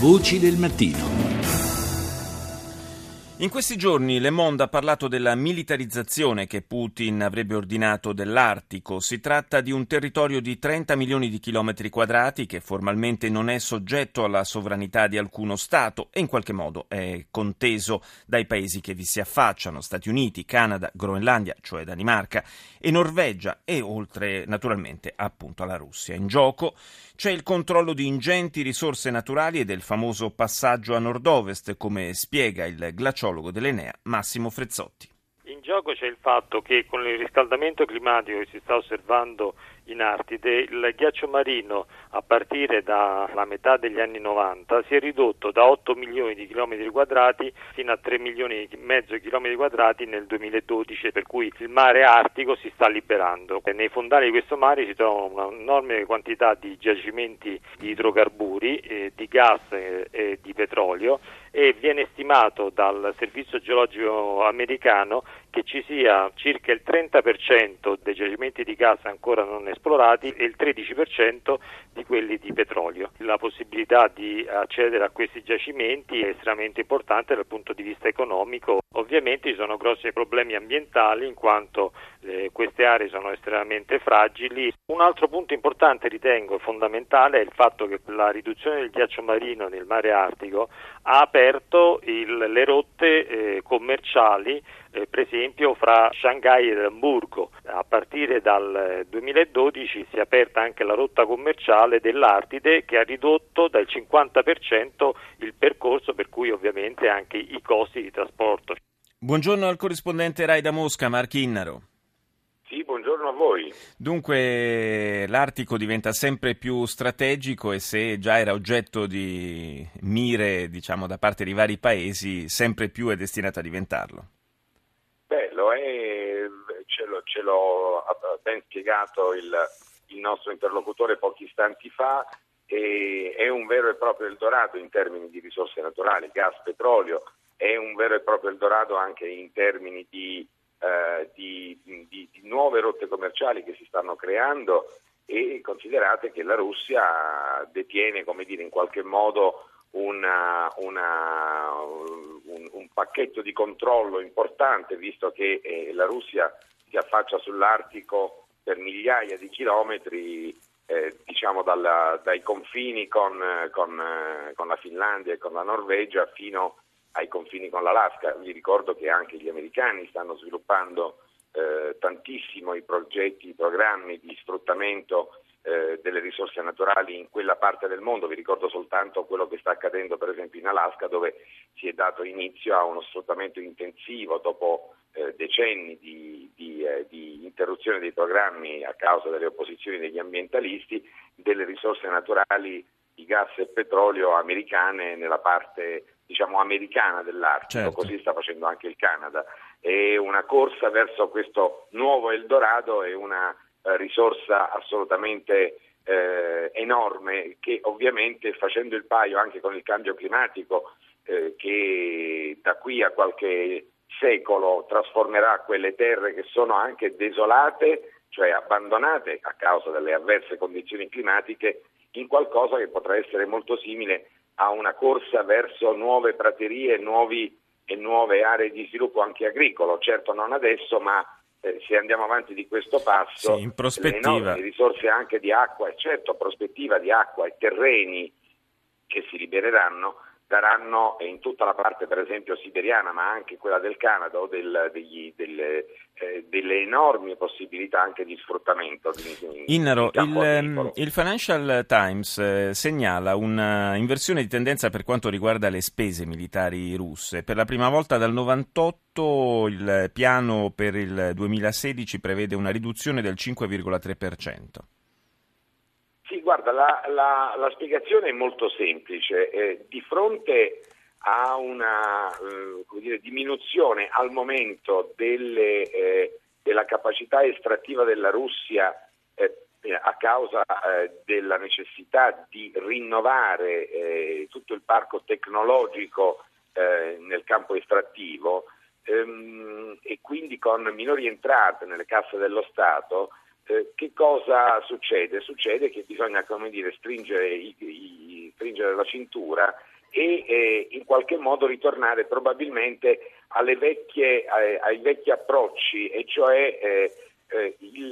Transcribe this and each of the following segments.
Voci del mattino. In questi giorni Le Monde ha parlato della militarizzazione che Putin avrebbe ordinato dell'Artico. Si tratta di un territorio di 30 milioni di chilometri quadrati che formalmente non è soggetto alla sovranità di alcuno Stato e in qualche modo è conteso dai paesi che vi si affacciano, Stati Uniti, Canada, Groenlandia, cioè Danimarca, e Norvegia e oltre naturalmente appunto alla Russia. In gioco c'è il controllo di ingenti risorse naturali e del famoso passaggio a nord-ovest, come spiega il glaciologo dell'Enea Massimo Frezzotti. In gioco c'è il fatto che con il riscaldamento climatico che si sta osservando in Artide, il ghiaccio marino a partire dalla metà degli anni 90 si è ridotto da 8 milioni di chilometri quadrati fino a 3 milioni e mezzo di chilometri quadrati nel 2012, per cui il mare artico si sta liberando. Nei fondali di questo mare si trovano un'enorme quantità di giacimenti di idrocarburi, eh, di gas e, e di petrolio e viene stimato dal Servizio Geologico americano che ci sia circa il 30% dei giacimenti di gas ancora non esplorati e il 13% di quelli di petrolio. La possibilità di accedere a questi giacimenti è estremamente importante dal punto di vista economico. Ovviamente ci sono grossi problemi ambientali in quanto eh, queste aree sono estremamente fragili. Un altro punto importante ritengo fondamentale è il fatto che la riduzione del ghiaccio marino nel mare Artico ha aperto il, le rotte eh, commerciali eh, per esempio fra Shanghai ed Hamburgo. A partire dal 2012 si è aperta anche la rotta commerciale dell'Artide che ha ridotto del 50% il percorso per cui ovviamente anche i costi di trasporto. Buongiorno al corrispondente Rai da Mosca, Marchi Innaro. Sì, buongiorno a voi. Dunque l'Artico diventa sempre più strategico e se già era oggetto di mire diciamo, da parte di vari paesi, sempre più è destinato a diventarlo. Beh, lo è, ce, lo, l'ho ben spiegato il, il nostro interlocutore pochi istanti fa, è un vero e proprio Eldorado in termini di risorse naturali, gas, petrolio, è un vero e proprio Eldorado anche in termini di eh, di, di, di, nuove rotte commerciali che si stanno creando e considerate che la Russia detiene come dire, in qualche modo una, una, un, un, pacchetto di controllo importante visto che eh, la Russia si affaccia sull'Artico per migliaia di chilometri eh, diciamo dalla, dai confini con, con, con, la Finlandia e con la Norvegia fino ai confini con l'Alaska. Vi ricordo che anche gli americani stanno sviluppando eh, tantissimo i progetti, i programmi di sfruttamento eh, delle risorse naturali in quella parte del mondo. Vi ricordo soltanto quello che sta accadendo per esempio in Alaska dove si è dato inizio a uno sfruttamento intensivo dopo eh, decenni di, di, eh, di interruzione dei programmi a causa delle opposizioni degli ambientalisti delle risorse naturali di gas e petrolio americane nella parte diciamo, americana dell'Artico, certo. così sta facendo anche il Canada. È una corsa verso questo nuovo Eldorado e una eh, risorsa assolutamente eh, enorme che ovviamente facendo il paio anche con il cambio climatico eh, che da qui a qualche secolo trasformerà quelle terre che sono anche desolate, cioè abbandonate a causa delle avverse condizioni climatiche, in qualcosa che potrà essere molto simile a una corsa verso nuove praterie nuovi, e nuove aree di sviluppo anche agricolo, certo non adesso, ma eh, se andiamo avanti di questo passo, sì, in prospettiva. le risorse anche di acqua, e certo prospettiva di acqua e terreni che si libereranno, daranno in tutta la parte per esempio siberiana ma anche quella del Canada o del, degli, delle, eh, delle, enormi possibilità anche di sfruttamento. Innaro, il, ehm, il, Financial Times eh, segnala un'inversione di tendenza per quanto riguarda le spese militari russe. Per la prima volta dal 98 il piano per il 2016 prevede una riduzione del 5,3%. Guarda, la, la, la spiegazione è molto semplice. Eh, di fronte a una eh, dire, diminuzione al momento delle, eh, della capacità estrattiva della Russia eh, a causa eh, della necessità di rinnovare eh, tutto il parco tecnologico nel campo estrattivo ehm, e quindi con minori entrate nelle casse dello Stato, eh, che cosa succede? Succede che bisogna dire, stringere i, i, stringere la cintura e eh, in qualche modo ritornare probabilmente vecchie, eh, ai vecchi approcci, e cioè eh, eh il,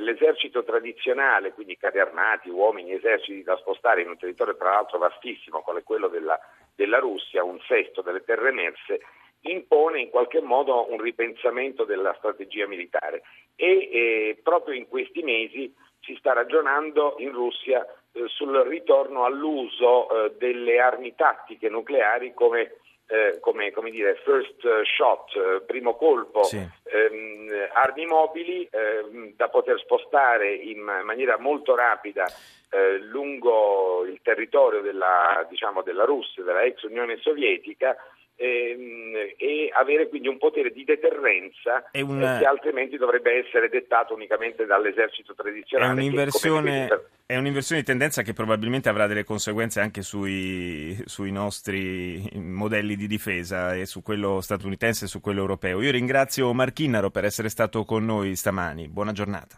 l'esercito tradizionale, quindi carri armati, uomini, eserciti da spostare in un territorio tra l'altro vastissimo, quale quello della, della Russia, un sesto delle terre emerse, impone in qualche modo un ripensamento della strategia militare e eh, proprio in questi mesi si sta ragionando in Russia eh, sul ritorno all'uso eh, delle armi tattiche nucleari come, eh, come, come dire, first shot, eh, primo colpo, sì. ehm, armi mobili ehm, da poter spostare in maniera molto rapida eh, lungo il territorio della, diciamo, della Russia, della ex Unione Sovietica ehm, e avere quindi un potere di deterrenza un... eh, che altrimenti dovrebbe essere dettato unicamente dall'esercito tradizionale. È un'inversione, per... è un'inversione di tendenza che probabilmente avrà delle conseguenze anche sui, sui nostri modelli di difesa e su quello statunitense e su quello europeo. Io ringrazio Marchinnaro per essere stato con noi stamani. Buona giornata.